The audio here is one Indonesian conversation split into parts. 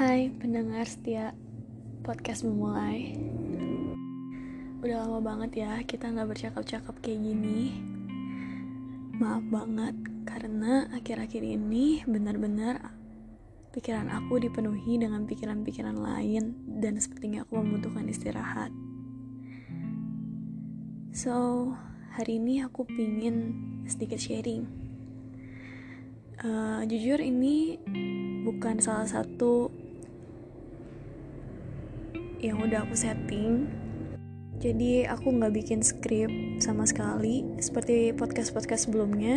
Hai pendengar setia podcast memulai Udah lama banget ya kita nggak bercakap-cakap kayak gini Maaf banget karena akhir-akhir ini benar-benar pikiran aku dipenuhi dengan pikiran-pikiran lain dan sepertinya aku membutuhkan istirahat. So, hari ini aku pingin sedikit sharing. Uh, jujur ini bukan salah satu yang udah aku setting. Jadi aku nggak bikin skrip sama sekali seperti podcast-podcast sebelumnya.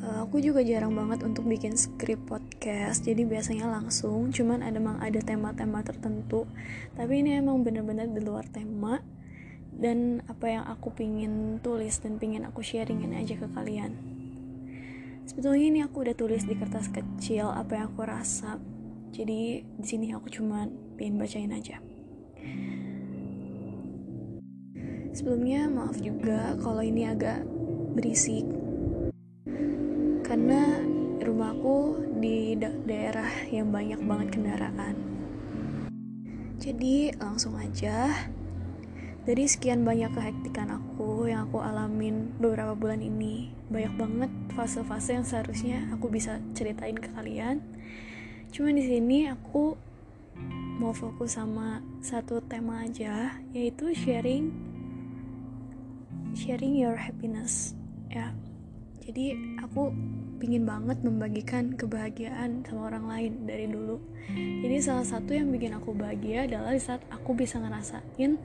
Uh, aku juga jarang banget untuk bikin skrip podcast. Jadi biasanya langsung cuman ada emang ada tema-tema tertentu. Tapi ini emang bener-bener di luar tema. Dan apa yang aku pingin tulis dan pingin aku sharingin aja ke kalian. Sebetulnya ini aku udah tulis di kertas kecil apa yang aku rasa jadi di sini aku cuma pengen bacain aja. Sebelumnya maaf juga kalau ini agak berisik. Karena rumahku di da daerah yang banyak banget kendaraan. Jadi langsung aja. Dari sekian banyak kehektikan aku yang aku alamin beberapa bulan ini, banyak banget fase-fase yang seharusnya aku bisa ceritain ke kalian. Cuma di sini aku mau fokus sama satu tema aja, yaitu sharing sharing your happiness. Ya. Jadi aku pingin banget membagikan kebahagiaan sama orang lain dari dulu jadi salah satu yang bikin aku bahagia adalah di saat aku bisa ngerasain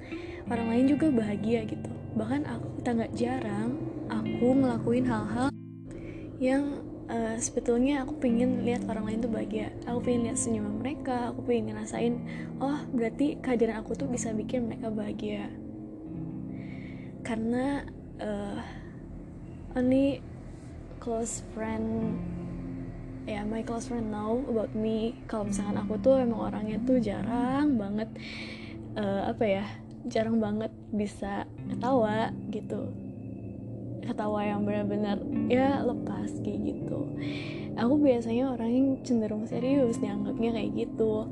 orang lain juga bahagia gitu bahkan aku tak jarang aku ngelakuin hal-hal yang uh, sebetulnya aku pengen lihat orang lain tuh bahagia. Aku pengen lihat senyuman mereka aku pengen ngerasain oh berarti kehadiran aku tuh bisa bikin mereka bahagia. Karena uh, only close friend ya yeah, my close friend know about me. Kalau misalkan aku tuh emang orangnya tuh jarang banget uh, apa ya jarang banget bisa ketawa gitu ketawa yang benar-benar ya lepas kayak gitu. Aku biasanya orang yang cenderung serius dianggapnya kayak gitu.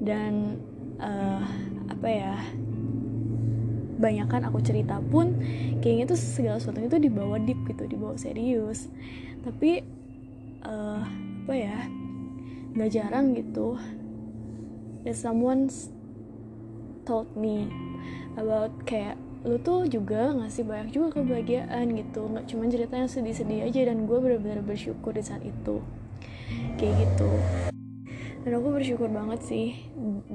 Dan uh, apa ya banyakkan aku cerita pun kayaknya tuh segala sesuatu itu dibawa deep gitu dibawa serius. Tapi uh, apa ya nggak jarang gitu. That someone told me about kayak lu tuh juga ngasih banyak juga kebahagiaan gitu. Nggak cuma cerita yang sedih-sedih aja dan gue benar-benar bersyukur di saat itu. Kayak gitu. Dan aku bersyukur banget sih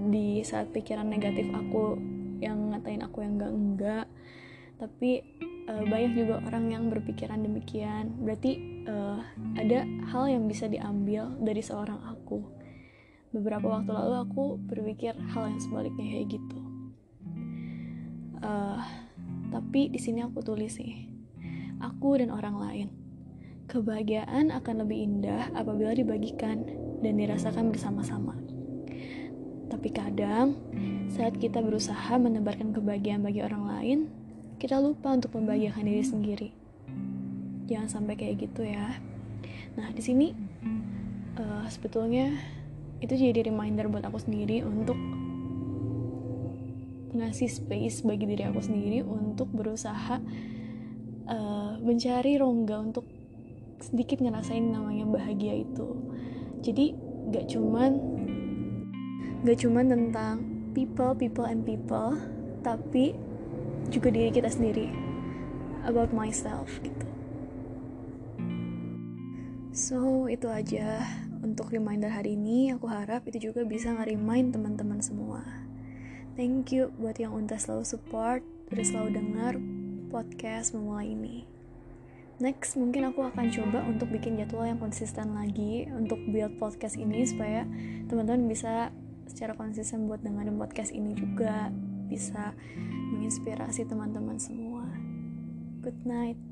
di saat pikiran negatif aku yang ngatain aku yang enggak enggak. Tapi uh, banyak juga orang yang berpikiran demikian. Berarti uh, ada hal yang bisa diambil dari seorang aku. Beberapa waktu lalu aku berpikir hal yang sebaliknya kayak gitu uh, tapi di sini aku tulis sih aku dan orang lain kebahagiaan akan lebih indah apabila dibagikan dan dirasakan bersama-sama tapi kadang, saat kita berusaha menebarkan kebahagiaan bagi orang lain, kita lupa untuk membahagiakan diri sendiri. Jangan sampai kayak gitu ya. Nah, di sini uh, sebetulnya itu jadi reminder buat aku sendiri untuk ngasih space bagi diri aku sendiri untuk berusaha uh, mencari rongga untuk sedikit ngerasain namanya bahagia itu. Jadi gak cuman gak cuma tentang people, people and people, tapi juga diri kita sendiri. About myself gitu. So, itu aja untuk reminder hari ini. Aku harap itu juga bisa nge-remind teman-teman semua. Thank you buat yang udah selalu support, udah selalu dengar podcast memulai ini. Next, mungkin aku akan coba untuk bikin jadwal yang konsisten lagi untuk build podcast ini supaya teman-teman bisa secara konsisten buat dengerin podcast ini juga bisa menginspirasi teman-teman semua. Good night.